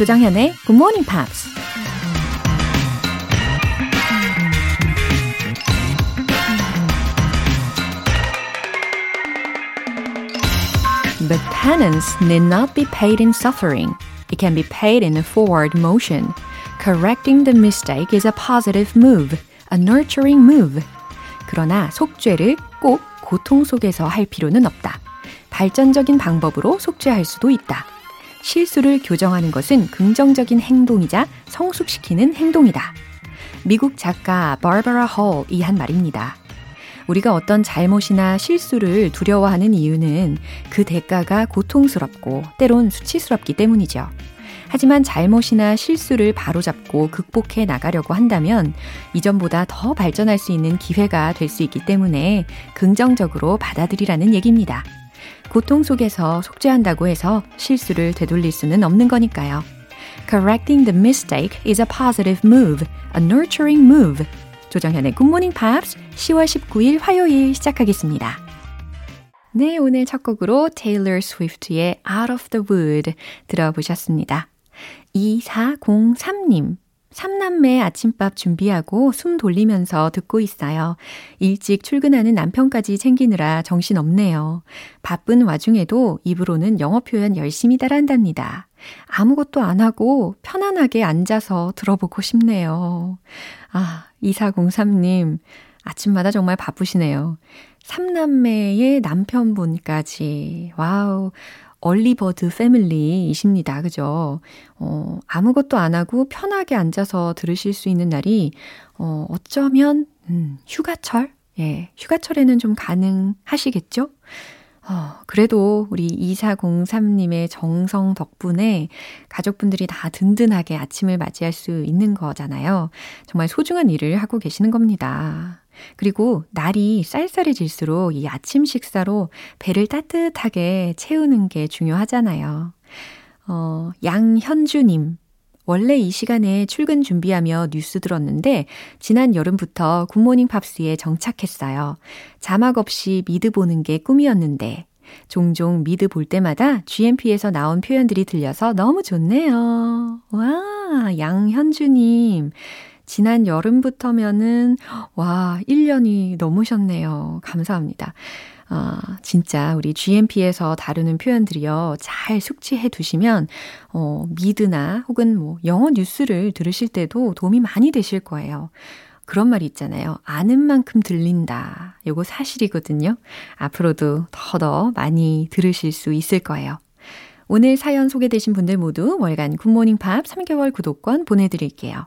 조장현의 Good Morning Pops. But penance need not be paid in suffering. It can be paid in a forward motion. Correcting the mistake is a positive move, a nurturing move. 그러나 속죄를 꼭 고통 속에서 할 필요는 없다. 발전적인 방법으로 속죄할 수도 있다. 실수를 교정하는 것은 긍정적인 행동이자 성숙시키는 행동이다. 미국 작가 바바라 홀이 한 말입니다. 우리가 어떤 잘못이나 실수를 두려워하는 이유는 그 대가가 고통스럽고 때론 수치스럽기 때문이죠. 하지만 잘못이나 실수를 바로잡고 극복해 나가려고 한다면 이전보다 더 발전할 수 있는 기회가 될 수 있기 때문에 긍정적으로 받아들이라는 얘기입니다. 고통 속에서 속죄한다고 해서 실수를 되돌릴 수는 없는 거니까요. Correcting the mistake is a positive move, a nurturing move. 조정현의 Good Morning Pops 10월 19일 화요일 시작하겠습니다. 네, 오늘 첫 곡으로 Taylor Swift의 Out of the Wood 들어보셨습니다. 2403님. 삼남매 아침밥 준비하고 숨 돌리면서 듣고 있어요. 일찍 출근하는 남편까지 챙기느라 정신 없네요. 바쁜 와중에도 입으로는 영어 표현 열심히 따라한답니다. 아무것도 안 하고 편안하게 앉아서 들어보고 싶네요. 아, 2403님. 아침마다 정말 바쁘시네요. 삼남매의 남편분까지. wow. early bird family이십니다. 그죠? 어, 아무것도 안 하고 편하게 앉아서 들으실 수 있는 날이, 어, 어쩌면, 음, 휴가철? 예, 휴가철에는 좀 가능하시겠죠? 어, 그래도 우리 2403님의 정성 덕분에 가족분들이 다 든든하게 아침을 맞이할 수 있는 거잖아요. 정말 소중한 일을 하고 계시는 겁니다. 그리고 날이 쌀쌀해질수록 이 아침 식사로 배를 따뜻하게 채우는 게 중요하잖아요. 어, 양현주님. 원래 이 시간에 출근 준비하며 뉴스 들었는데 지난 여름부터 Good Morning Pops에 정착했어요. 자막 없이 미드 보는 게 꿈이었는데 종종 미드 볼 때마다 GMP에서 나온 표현들이 들려서 너무 좋네요. 와, 양현주님. 지난 여름부터면은, 와, 1년이 넘으셨네요. 감사합니다. 아, 진짜 우리 GMP에서 다루는 표현들이요. 잘 숙지해 두시면, 어, 미드나 혹은 뭐 영어 뉴스를 들으실 때도 도움이 많이 되실 거예요. 그런 말이 있잖아요. 아는 만큼 들린다. 요거 사실이거든요. 앞으로도 더더 많이 들으실 수 있을 거예요. 오늘 사연 소개되신 분들 모두 월간 Good Morning Pops 3개월 구독권 보내드릴게요.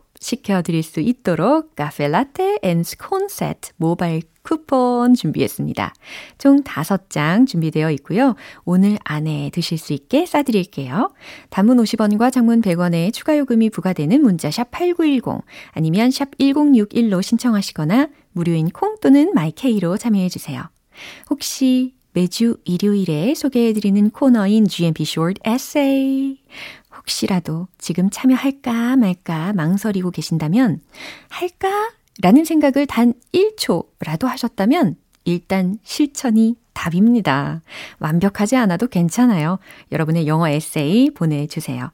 시켜드릴 수 있도록 카페 라떼 and 스콘 세트 모바일 쿠폰 준비했습니다. 총 5장 준비되어 있고요. 오늘 안에 드실 수 있게 싸드릴게요. 단문 50원과 장문 100원의 추가 요금이 부과되는 문자 샵 8910 아니면 샵 1061로 신청하시거나 무료인 콩 또는 My K로 참여해 주세요. 혹시 매주 일요일에 소개해드리는 코너인 GMP Short Essay. 혹시라도 지금 참여할까 말까 망설이고 계신다면, 할까? 라는 생각을 단 1초라도 하셨다면, 일단 실천이 답입니다. 완벽하지 않아도 괜찮아요. 여러분의 영어 에세이 보내주세요.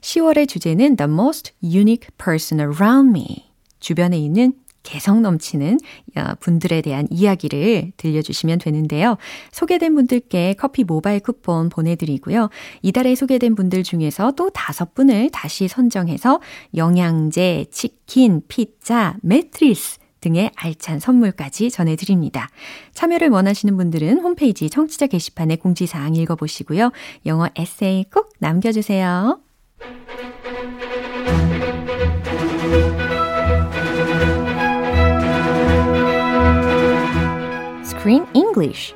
10월의 주제는 The most unique person around me. 주변에 있는 개성 넘치는 어, 분들에 대한 이야기를 들려주시면 되는데요. 소개된 분들께 커피 모바일 쿠폰 보내드리고요. 이달에 소개된 분들 중에서 또 다섯 분을 다시 선정해서 영양제, 치킨, 피자, 매트리스 등의 알찬 선물까지 전해드립니다. 참여를 원하시는 분들은 홈페이지 청취자 게시판에 공지사항 읽어보시고요. 영어 에세이 꼭 남겨주세요. Screen English.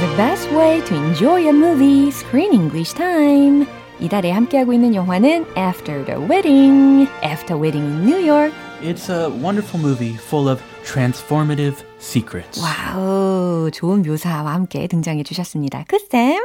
The best way to enjoy a movie, Screen English time. 이달에 함께하고 있는 영화는 After the Wedding, After Wedding in New York. It's a wonderful movie full of transformative secrets. 와우, 좋은 묘사와 함께 등장해 주셨습니다. 크쌤.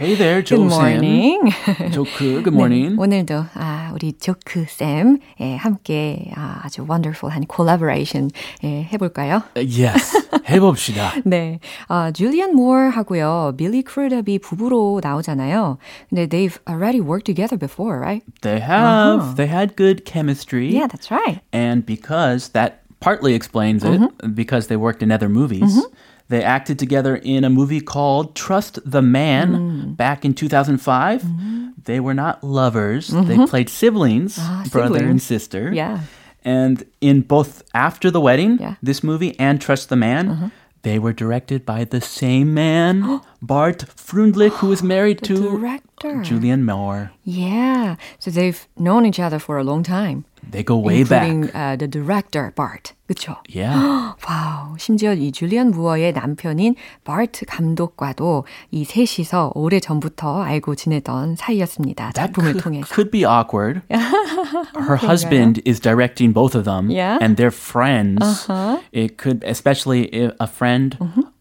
Hey there, Good Joe morning. Sam. 조크, good morning. 네, 오늘도 아, 우리 조크 쌤 예, 함께 아, 아주 wonderful한 collaboration 예, 해볼까요? Yes, 해봅시다. 네, 아, 줄리안 모어하고요, 빌리 크루더비 부부로 나오잖아요. 근데 they've already worked together before, right? They have, Uh-huh. they had good chemistry. Yeah, that's right. And because that partly explains it, mm-hmm. because they worked in other movies, mm-hmm. they acted together in a movie called Trust the Man mm. back in 2005. Mm-hmm. They were not lovers, they played siblings, Ah, brother and sister. Yeah. And in both After the Wedding, Yeah. this movie, and Trust the Man, uh-huh. they were directed by the same man, Bart Frundlich, who is married to director. Julian Moore. Yeah, so they've known each other for a long time. They go way back. including uh, the director Bart. 그쵸? Yeah. 와우, 심지어 이 줄리안 무어의 남편인 바트 감독과도 이 셋이서 오래 전부터 알고 지내던 사이였습니다. That 작품을 could, 통해서. could be awkward. Her husband is directing both of them, Yeah. and they're friends. It could, especially if a friend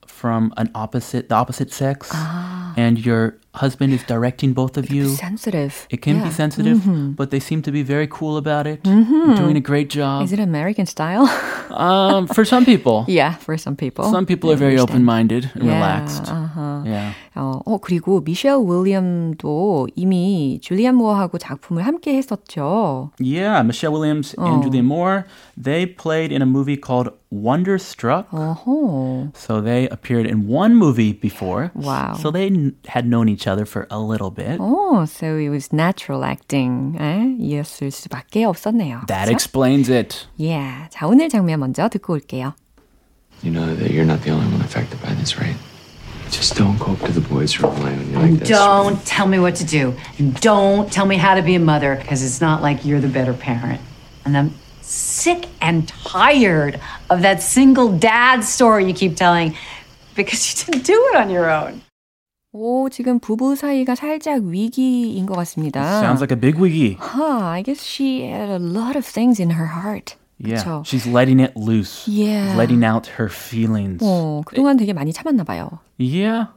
from an opposite, the opposite sex, and your husband is directing both of you. sensitive. It can Yeah. be sensitive, but they seem to be very cool about it. Doing a great job. Is it American style? Um, for some people, yeah, for some people. some people are very open-minded and Yeah, relaxed. uh-huh. Yeah. 어, 어, 그리고 미셸 윌리엄도 이미 줄리안 무어하고 작품을 함께 했었죠. Yeah, Michelle Williams and Julianne Moore, they played in a movie called Wonderstruck. 어허. So they appeared in one movie before. Wow. So they n- had known each other for a little bit. Oh, so it was natural acting. 에? 이었을 수밖에 없었네요. That 그쵸? explains it. Yeah. 자, 오늘 장면 먼저 듣고 올게요. You know that you're not the only one affected by this, right? Just don't go up to the boys who rely on you like And this. don't tell me what to do. And don't tell me how to be a mother, because it's not like you're the better parent. And I'm sick and tired of that single dad story you keep telling because you didn't do it on your own. 오, 지금 부부 사이가 살짝 위기인 것 같습니다. Sounds like a big wiggy. Huh, I guess she had a lot of things in her heart. Yeah. 그쵸? She's letting it loose. Yeah. Letting out her feelings. 어, 그동안 되게 많이 참았나 봐요. Yeah.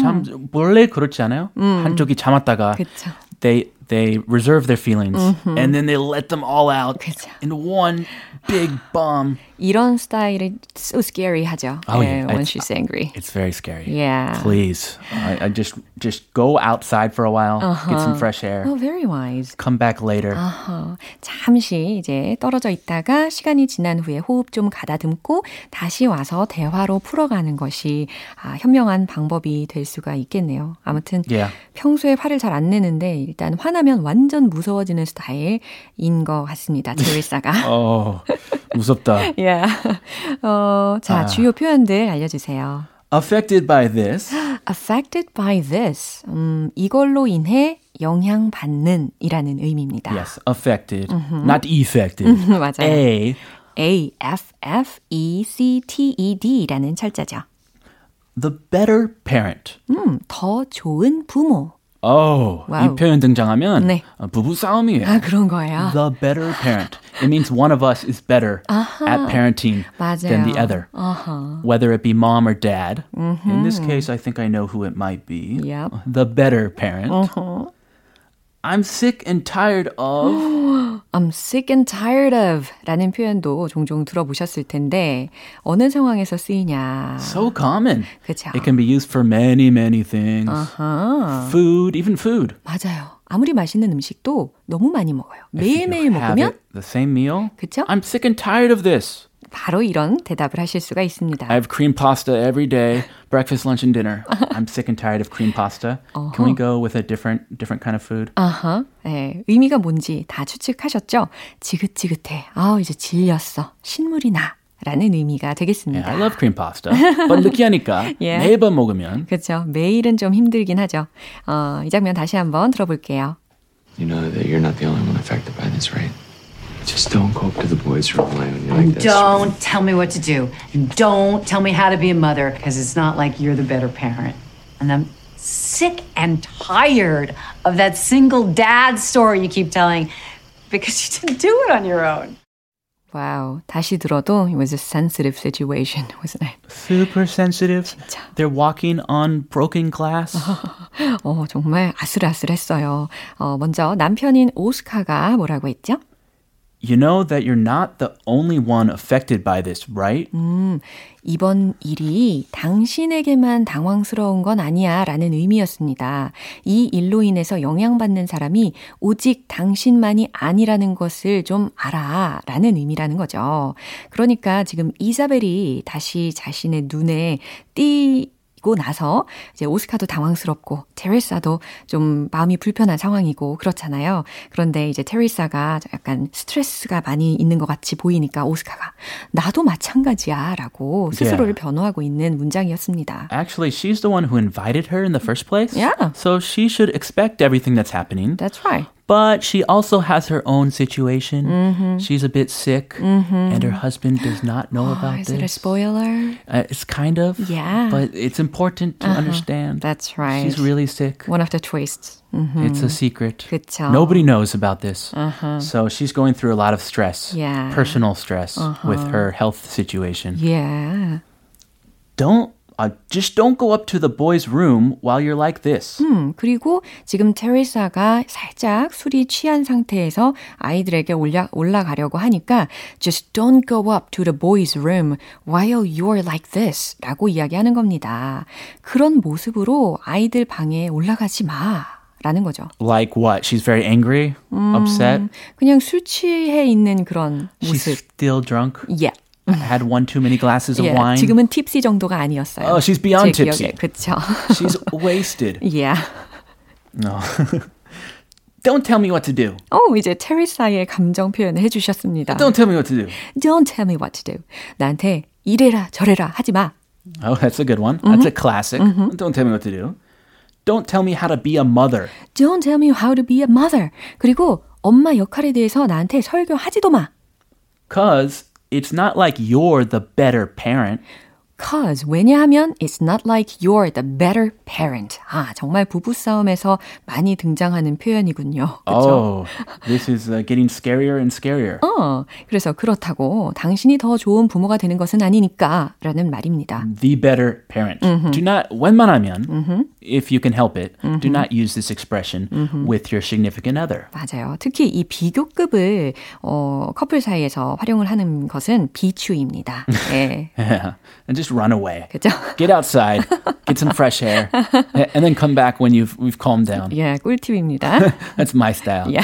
참 원래 그렇지 않아요? 한쪽이 참았다가 그쵸. they they reserve their feelings and then they let them all out 그쵸. in one big bomb. 이런 스타일이 so scary 하죠. Oh, 예, yeah. when It's- she's angry. It's very scary. Yeah. Please, I, I just just go outside for a while, get some fresh air, Oh, very wise. come back later. 어허, 잠시 이제 떨어져 있다가 시간이 지난 후에 호흡 좀 가다듬고 다시 와서 대화로 풀어가는 것이 아, 현명한 방법이 될 수가 있겠네요. 아무튼 Yeah. 평소에 화를 잘 안 내는데 일단 화나면 완전 무서워지는 스타일인 것 같습니다. 제리사가. Oh, 무섭다. Yeah. 어, 자, 주요 표현들 알려주세요. Affected by this. affected by this. 음, 이걸로 인해 영향받는 이라는 의미입니다. Yes, affected, not effected. 맞아요. A. A F F E C T E D라는 철자죠. The better parent. 음, 더 좋은 부모. Oh, 이 와우. 표현 등장하면 네. 어, 부부 싸움이에요. 아, 그런 거예요. The better parent. It means one of us is better at parenting 맞아요. than the other. Uh-huh. Whether it be mom or dad. In this case, I think I know who it might be. Yep. The better parent. I'm sick and tired of. I'm sick and tired of 라는 표현도 종종 들어보셨을 텐데 어느 상황에서 쓰이냐. So common. 그쵸? It can be used for many, many things. 아하. Food, even food. 맞아요. 아무리 맛있는 음식도 너무 많이 먹어요. If you 매일매일 have 먹으면 it, the same meal. 그쵸? I'm sick and tired of this. 바로 이런 대답을 하실 수가 있습니다. I have cream pasta every day, breakfast, lunch, and dinner. I'm sick and tired of cream pasta. Can we go with a different, different kind of food? 아하. 네, 의미가 뭔지 다 추측하셨죠? 지긋지긋해. 아, 이제 질렸어. 신물이 나. 라는 의미가 Yeah, 되겠습니다. I love cream pasta, but 느끼하니까 Yeah. 매번 먹으면 그렇죠. 매일은 좀 힘들긴 하죠. 어, 이 장면 다시 한번 들어볼게요. You know that you're not the only one affected by this, right? Just don't go up to the boys who rely on you like And this. don't tell me what to do. And don't tell me how to be a mother, because it's not like you're the better parent. And I'm sick and tired of that single dad story you keep telling because you didn't do it on your own. Wow. 다시 들어도 it was a sensitive situation, wasn't it? Super sensitive. 진짜. They're walking on broken glass. 어, 정말 아슬아슬했어요. 어, 먼저 남편인 오스카가 뭐라고 했죠? You know that you're not the only one affected by this, right? 이번 일이 당신에게만 당황스러운 건 아니야 라는 의미였습니다. 이 일로 인해서 영향받는 사람이 오직 당신만이 아니라는 것을 좀 알아 라는 의미라는 거죠. 그러니까 지금 이사벨이 다시 자신의 눈에 띄고 나서 이제 오스카도 당황스럽고 테레사도 좀 마음이 불편한 상황이고 그렇잖아요. 그런데 이제 테레사가 약간 스트레스가 많이 있는 것 같이 보이니까 오스카가 나도 마찬가지야라고 스스로를 Yeah. 변호하고 있는 문장이었습니다. Actually, she's the one who invited her in the first place. Yeah. So she should expect everything that's happening. That's right. But she also has her own situation. Mm-hmm. She's a bit sick, mm-hmm. and her husband does not know oh, about is this. Is it a spoiler? Uh, it's kind of. Yeah. But it's important to uh-huh. understand. That's right. She's really sick. One of the twists. Mm-hmm. It's a secret. 그쵸. Nobody knows about this. Uh-huh. So she's going through a lot of stress, yeah. personal stress uh-huh. with her health situation. Yeah. Don't uh, just don't go up to the boys' room while you're like this. 음, 그리고 지금 테레사가 살짝 술이 취한 상태에서 아이들에게 올라, 올라가려고 하니까 just don't go up to the boys' room while you're like this 라고 이야기하는 겁니다. 그런 모습으로 아이들 방에 올라가지 마 라는 거죠. Like what? She's very angry, upset. 그냥 술 취해 있는 그런 She's 모습. still drunk. Yeah. Had one too many glasses of Yeah, wine. 지금은 tipsy 정도가 아니었어요. Oh, she's beyond 제 tipsy. 기억에. 그쵸. She's wasted. yeah. No. Don't tell me what to do. 어, 이제 테레사의 감정 표현을 해주셨습니다. Don't tell me what to do. Don't tell me what to do. 나한테 이래라 저래라 하지 마. Oh, that's a good one. That's a classic. Don't tell me what to do. Don't tell me how to be a mother. Don't tell me how to be a mother. 그리고 엄마 역할에 대해서 나한테 설교하지도 마. Cause it's not like you're the better parent. Cause 왜냐하면 it's not like you're the better parent. 아 정말 부부 싸움에서 많이 등장하는 표현이군요. 그렇죠? Oh, this is uh, getting scarier and scarier. 어, 그래서 그렇다고 당신이 더 좋은 부모가 되는 것은 아니니까라는 말입니다. The better parent. Do not 웬만하면 if you can help it, do not use this expression with your significant other. 맞아요. 특히 이 비교급을 어, 커플 사이에서 활용을 하는 것은 비추입니다. 예. Yeah. And just run away. 그죠? Get outside, get some fresh air, and then come back when you've we've calmed down. 예, 꿀팁입니다. That's my style. 예.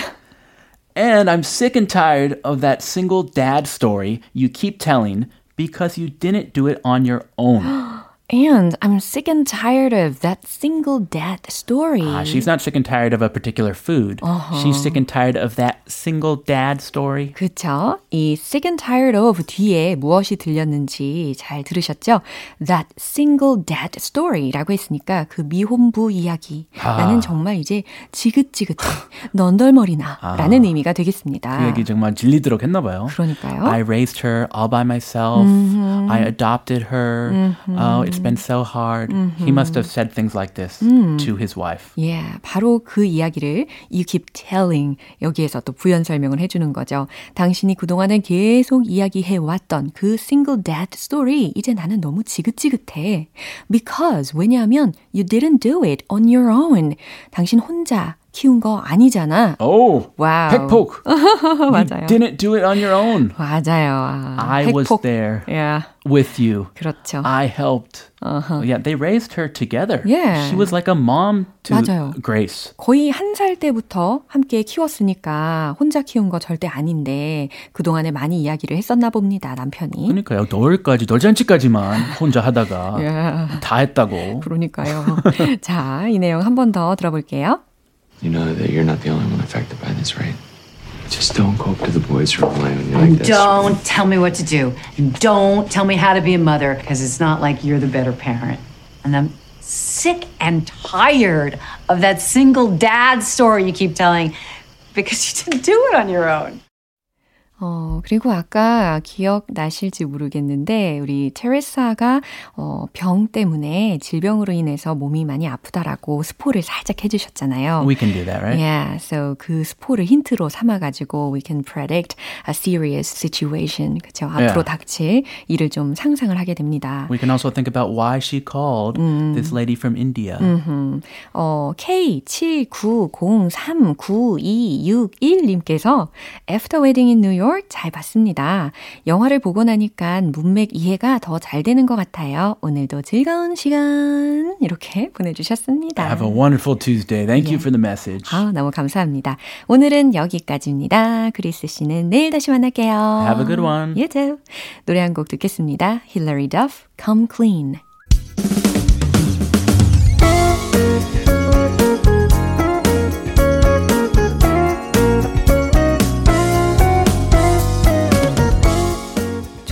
And I'm sick and tired of that single dad story you keep telling because you didn't do it on your own. And I'm sick and tired of that single dad story. Ah, she's not sick and tired of a particular food. She's sick and tired of that single dad story. 그쵸? 이 sick and tired of 뒤에 무엇이 들렸는지 잘 들으셨죠? That single dad story라고 했으니까 그 미혼부 이야기. 나는 정말 이제 지긋지긋해. 넌덜머리나. 라는 의미가 되겠습니다. 그 얘기 정말 질리도록 했나 봐요. 그러니까요. I raised her all by myself. I adopted her. Oh, it's been so hard. He must have said things like this to his wife. 예, 바로 그 이야기를 you keep telling 여기에서 또 부연 설명을 해주는 거죠. 당신이 그동안에 계속 이야기해 왔던 그 single dad story 이제 나는 너무 지긋지긋해. Because 왜냐하면 you didn't do it on your own. 당신 혼자 키운 거 아니잖아. Oh, wow. You 맞아요. didn't do it on your own. 맞아요. 아, I was 팩폭. there Yeah, with you. 그렇죠. I helped. Yeah, they raised her together. Yeah. She was like a mom to 맞아요. Grace. 거의 한 살 때부터 함께 키웠으니까 혼자 키운 거 절대 아닌데 그동안에 많이 이야기를 했었나 봅니다, 남편이. 그러니까요. 돌까지 돌잔치까지만 혼자 하다가 예, 다 했다고. 그러니까요. 자, 이 내용 한 번 더 들어볼게요. You know that you're not the only one affected by this, right? Just don't go up to the boys' room when you're like this. don't tell me what to do. And don't tell me how to be a mother because it's not like you're the better parent. And I'm sick and tired of that single dad story you keep telling because you didn't do it on your own. 어, 그리고 아까 기억나실지 모르겠는데, 우리 테레사가, 어, 병 때문에 질병으로 인해서 몸이 많이 아프다라고 스포를 살짝 해주셨잖아요. We can do that, right? Yeah, so 그 스포를 힌트로 삼아가지고, we can predict a serious situation. 그쵸? 앞으로 Yeah. 닥칠 일을 좀 상상을 하게 됩니다. We can also think about why she called this lady from India. 음, 어, K79039261님께서 After Wedding in New York 잘 봤습니다. 영화를 보고 나니까 문맥 이해가 더 잘 되는 것 같아요. 오늘도 즐거운 시간 이렇게 보내주셨습니다. Have a wonderful Tuesday. Thank you for the message. 아, 너무 감사합니다. 오늘은 여기까지입니다. 크리스 씨는 내일 다시 만날게요. Have a good one. You too. 노래 한 곡 듣겠습니다. Hilary Duff, Come Clean.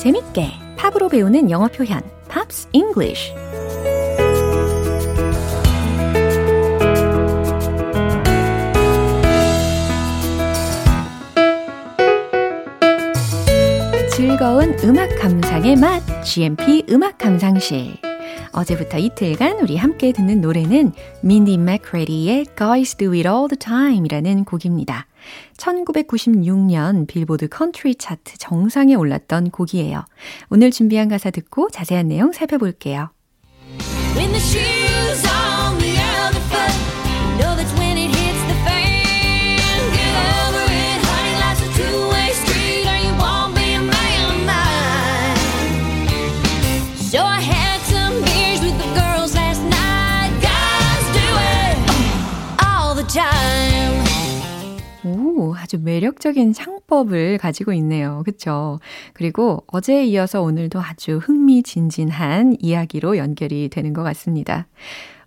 재밌게 팝으로 배우는 영어 표현 Pops English 즐거운 음악 감상의 맛 GMP 음악 감상실 어제부터 이틀간 우리 함께 듣는 노래는 민디 맥크레디의 Guys Do It All The Time 이라는 곡입니다. 1996년 빌보드 컨트리 차트 정상에 올랐던 곡이에요. 오늘 준비한 가사 듣고 자세한 내용 살펴볼게요. 매력적인 창법을 가지고 있네요. 그쵸? 그리고 어제에 이어서 오늘도 아주 흥미진진한 이야기로 연결이 되는 것 같습니다.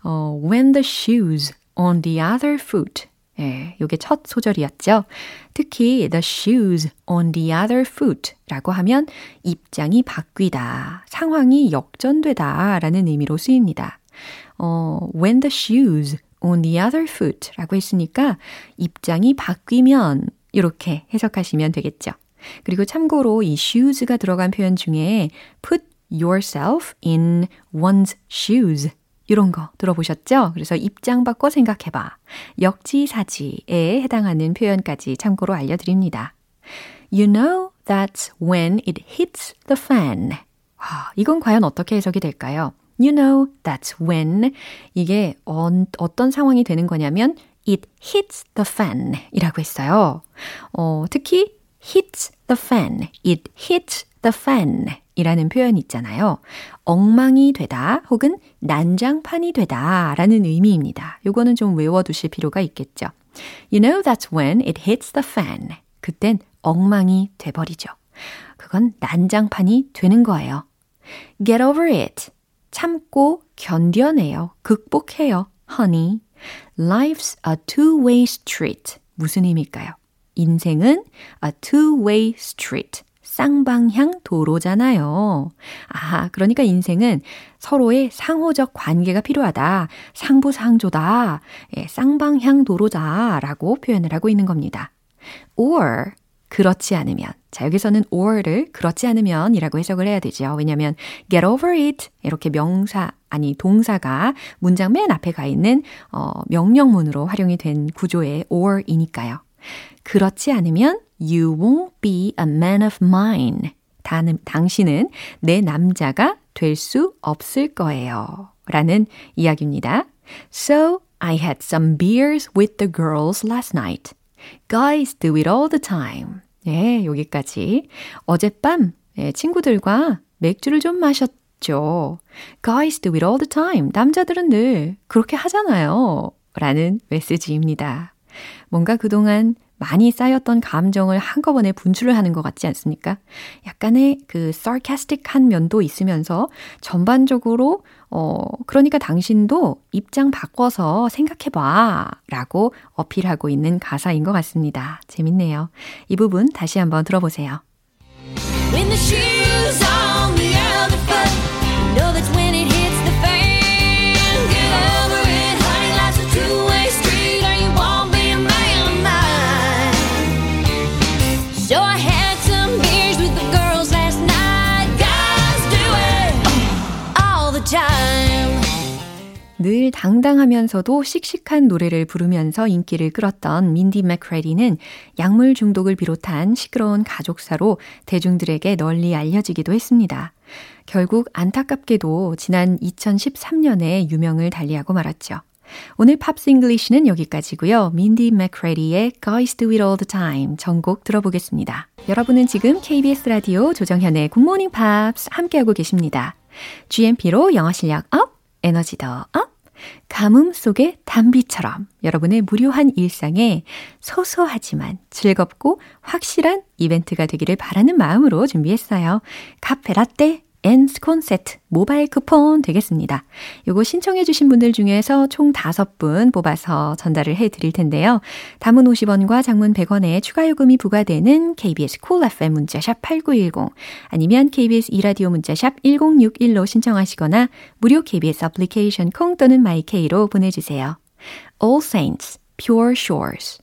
어, When the shoes on the other foot. 예, 요게 첫 소절이었죠. 특히 the shoes on the other foot 라고 하면 입장이 바뀌다, 상황이 역전되다 라는 의미로 쓰입니다. 어, when the shoes on the other foot 라고 했으니까 입장이 바뀌면 이렇게 해석하시면 되겠죠. 그리고 참고로 이 shoes가 들어간 표현 중에 put yourself in one's shoes 이런 거 들어보셨죠? 그래서 입장 바꿔 생각해봐. 역지사지에 해당하는 표현까지 참고로 알려드립니다. You know that's when it hits the fan. 아, 이건 과연 어떻게 해석이 될까요? You know that's when 이게 어, 어떤 상황이 되는 거냐면 it hits the fan 이라고 했어요. 어, 특히 hits the fan, it hits the fan 이라는 표현이 있잖아요. 엉망이 되다 혹은 난장판이 되다 라는 의미입니다. 요거는 좀 외워두실 필요가 있겠죠. You know that's when it hits the fan. 그땐 엉망이 돼버리죠. 그건 난장판이 되는 거예요. Get over it. 참고 견뎌내요. 극복해요. Honey. Life's a two-way street. 무슨 의미일까요? 인생은 a two-way street. 쌍방향 도로잖아요. 아, 그러니까 인생은 서로의 상호적 관계가 필요하다. 상부상조다. 예, 쌍방향 도로다. 라고 표현을 하고 있는 겁니다. or 그렇지 않으면 자 여기서는 or를 그렇지 않으면 이라고 해석을 해야 되죠. 왜냐하면 get over it 이렇게 명사 아니 동사가 문장 맨 앞에 가 있는 어, 명령문으로 활용이 된 구조의 or이니까요. 그렇지 않으면 you won't be a man of mine. 단, 당신은 내 남자가 될 수 없을 거예요. 라는 이야기입니다. So I had some beers with the girls last night. Guys do it all the time. 예, 여기까지. 어젯밤 예, 친구들과 맥주를 좀 마셨죠. 쉽죠. Guys do it all the time. 남자들은 늘 그렇게 하잖아요. 라는 메시지입니다. 뭔가 그동안 많이 쌓였던 감정을 한꺼번에 분출을 하는 것 같지 않습니까? 약간의 그 sarcastic한 면도 있으면서 전반적으로 어 그러니까 당신도 입장 바꿔서 생각해 봐라고 어필하고 있는 가사인 것 같습니다. 재밌네요. 이 부분 다시 한번 들어보세요. 늘 당당하면서도 씩씩한 노래를 부르면서 인기를 끌었던 민디 맥크레디는 약물 중독을 비롯한 시끄러운 가족사로 대중들에게 널리 알려지기도 했습니다. 결국 안타깝게도 지난 2013년에 유명을 달리하고 말았죠. 오늘 Pops English는 여기까지고요. 민디 맥크레디의 Guys Do It All The Time 전곡 들어보겠습니다. 여러분은 지금 KBS 라디오 조정현의 굿모닝 팝스 함께하고 계십니다. GMP로 영어 실력 up, 에너지 더 up, 가뭄 속의 단비처럼 여러분의 무료한 일상에 소소하지만 즐겁고 확실한 이벤트가 되기를 바라는 마음으로 준비했어요. 카페 라떼 and 스콘 세트 모바일 쿠폰 되겠습니다. 요거 신청해 주신 분들 중에서 총 5분 뽑아서 전달을 해 드릴 텐데요. 단문 50원과 장문 100원의 추가 요금이 부과되는 KBS Cool FM 문자샵 8910 아니면 KBS 2라디오 문자샵 1061로 신청하시거나 무료 KBS 애플리케이션 콩 또는 마이케이로 보내 주세요. All Saints Pure Shores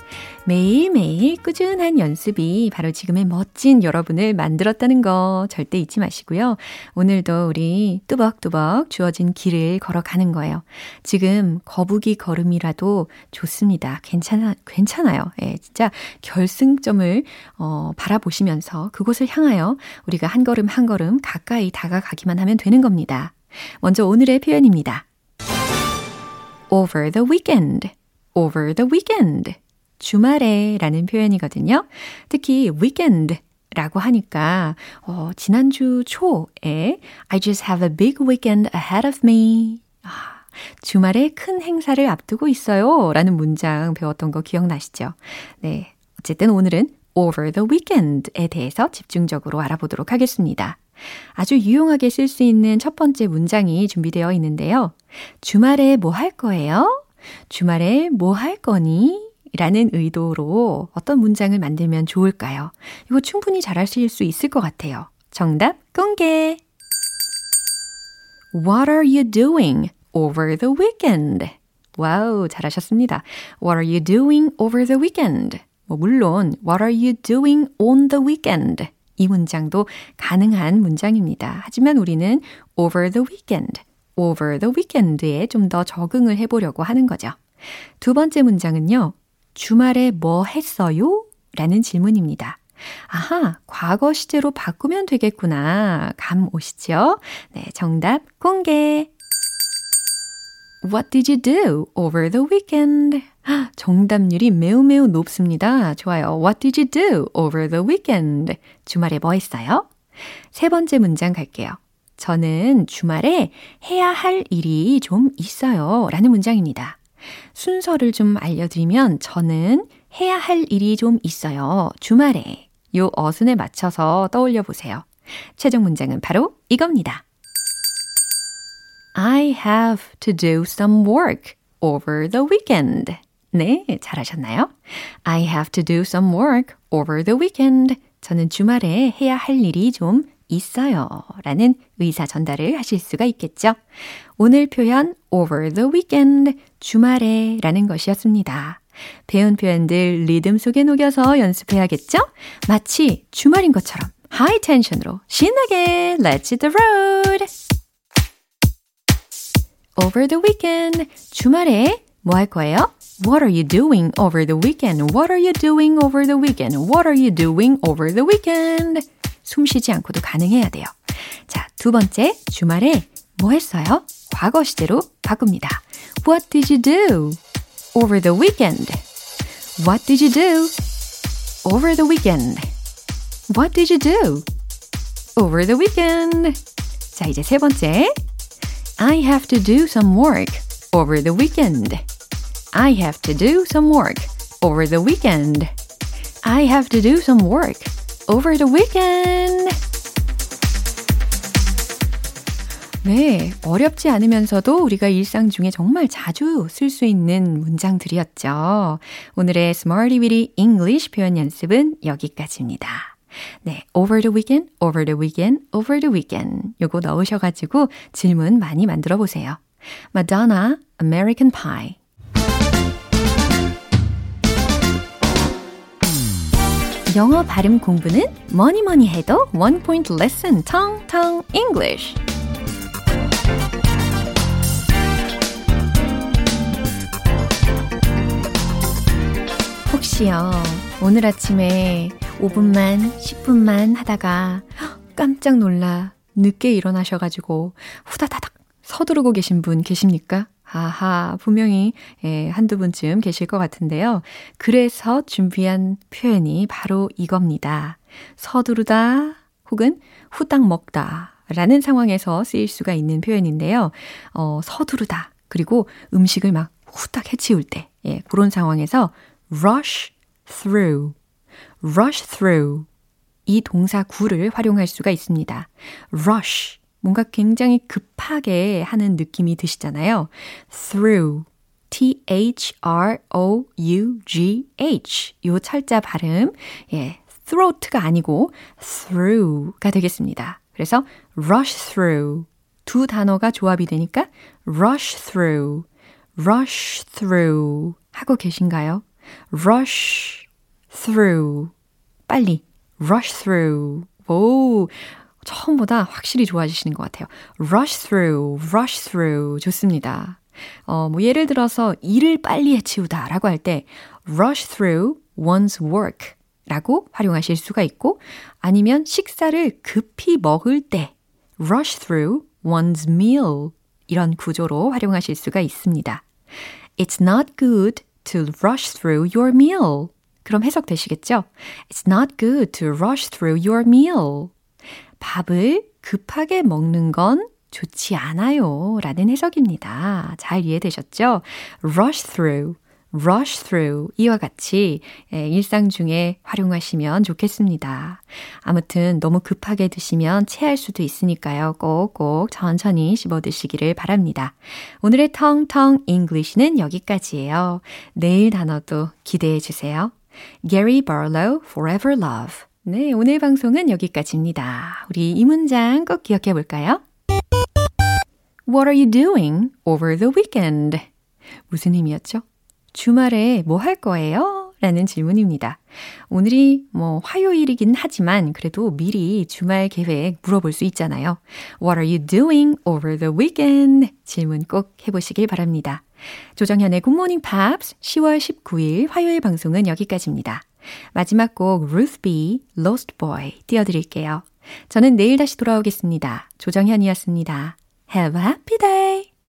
매일매일 꾸준한 연습이 바로 지금의 멋진 여러분을 만들었다는 거 절대 잊지 마시고요. 오늘도 우리 뚜벅뚜벅 주어진 길을 걸어가는 거예요. 지금 거북이 걸음이라도 좋습니다. 괜찮아, 괜찮아요. 예, 진짜 결승점을, 어, 바라보시면서 그곳을 향하여 우리가 한 걸음 한 걸음 가까이 다가가기만 하면 되는 겁니다. 먼저 오늘의 표현입니다. over the weekend. over the weekend. 주말에 라는 표현이거든요. 특히 weekend 라고 하니까, 어, 지난주 초에 I just have a big weekend ahead of me. 아, 주말에 큰 행사를 앞두고 있어요. 라는 문장 배웠던 거 기억나시죠? 네. 어쨌든 오늘은 over the weekend에 대해서 집중적으로 알아보도록 하겠습니다. 아주 유용하게 쓸 수 있는 첫 번째 문장이 준비되어 있는데요. 주말에 뭐 할 거예요? 주말에 뭐 할 거니? 라는 의도로 어떤 문장을 만들면 좋을까요? 이거 충분히 잘하실 수 있을 것 같아요. 정답 공개! What are you doing over the weekend? 와우, 잘하셨습니다. What are you doing over the weekend? 뭐 물론 What are you doing on the weekend? 이 문장도 가능한 문장입니다. 하지만 우리는 over the weekend, over the weekend에 좀 더 적응을 해보려고 하는 거죠. 두 번째 문장은요. 주말에 뭐 했어요? 라는 질문입니다. 아하, 과거 시제로 바꾸면 되겠구나. 감 오시죠? 네, 정답 공개. What did you do over the weekend? 정답률이 매우 매우 높습니다. 좋아요. What did you do over the weekend? 주말에 뭐 했어요? 세 번째 문장 갈게요. 저는 주말에 해야 할 일이 좀 있어요. 라는 문장입니다. 순서를 좀 알려드리면 저는 해야 할 일이 좀 있어요. 주말에. 요 어순에 맞춰서 떠올려 보세요. 최종 문장은 바로 이겁니다. I have to do some work over the weekend. 네, 잘하셨나요? I have to do some work over the weekend. 저는 주말에 해야 할 일이 좀 있어요. 라는 의사 전달을 하실 수가 있겠죠. 오늘 표현 over the weekend, 주말에 라는 것이었습니다. 배운 표현들 리듬 속에 녹여서 연습해야겠죠? 마치 주말인 것처럼 하이 텐션으로 신나게 Let's hit the road! Over the weekend. 주말에 뭐 할 거예요? What are you doing over the weekend? What are you doing over the weekend? What are you doing over the weekend? 숨 쉬지 않고도 가능해야 돼요. 자, 두 번째, 주말에 뭐 했어요? 과거 시제로 바꿉니다. What did you do over the weekend? What did you do over the weekend? What did you do over the weekend? 자, 이제 세 번째. I have to do some work over the weekend. I have to do some work over the weekend. I have to do some work over the weekend. 네, 어렵지 않으면서도 우리가 일상 중에 정말 자주 쓸 수 있는 문장들이었죠. 오늘의 Smarty Weedy English 표현 연습은 여기까지입니다. 네, over the weekend, over the weekend, over the weekend. 요거 넣으셔가지고 질문 많이 만들어 보세요. Madonna, American Pie. 영어 발음 공부는 뭐니 뭐니 해도 원 포인트 레슨 텅텅 English. 혹시요, 오늘 아침에 5분만, 10분만 하다가 깜짝 놀라 늦게 일어나셔가지고 후다다닥 서두르고 계신 분 계십니까? 아하, 분명히 예, 한두 분쯤 계실 것 같은데요. 그래서 준비한 표현이 바로 이겁니다. 서두르다 혹은 후딱 먹다 라는 상황에서 쓰일 수가 있는 표현인데요. 어, 서두르다 그리고 음식을 막 후딱 해치울 때 예, 그런 상황에서 rush through, rush through 이 동사 구를 활용할 수가 있습니다. rush 뭔가 굉장히 급하게 하는 느낌이 드시잖아요. through T-H-R-O-U-G-H 요 철자 발음 예, throat가 아니고 through가 되겠습니다. 그래서 rush through 두 단어가 조합이 되니까 rush through, rush through 하고 계신가요? rush through 빨리 rush through 오 처음보다 확실히 좋아지시는 것 같아요. rush through, rush through 좋습니다. 어, 뭐 예를 들어서 일을 빨리 해치우다 라고 할 때 rush through one's work 라고 활용하실 수가 있고 아니면 식사를 급히 먹을 때 rush through one's meal 이런 구조로 활용하실 수가 있습니다. It's not good to rush through your meal. 그럼 해석되시겠죠? It's not good to rush through your meal. 밥을 급하게 먹는 건 좋지 않아요. 라는 해석입니다. 잘 이해되셨죠? rush through, rush through 이와 같이 일상 중에 활용하시면 좋겠습니다. 아무튼 너무 급하게 드시면 체할 수도 있으니까요. 꼭꼭 천천히 씹어 드시기를 바랍니다. 오늘의 텅텅 English는 여기까지예요. 내일 단어도 기대해 주세요. Gary Barlow, Forever Love. 네, 오늘 방송은 여기까지입니다. 우리 이 문장 꼭 기억해 볼까요? What are you doing over the weekend? 무슨 의미였죠? 주말에 뭐 할 거예요? 라는 질문입니다. 오늘이 뭐 화요일이긴 하지만 그래도 미리 주말 계획 물어볼 수 있잖아요. What are you doing over the weekend? 질문 꼭 해보시길 바랍니다. 조정현의 굿모닝 팝스 10월 19일 화요일 방송은 여기까지입니다. 마지막 곡 Ruth B. Lost Boy 띄워드릴게요. 저는 내일 다시 돌아오겠습니다. 조정현이었습니다. Have a happy day!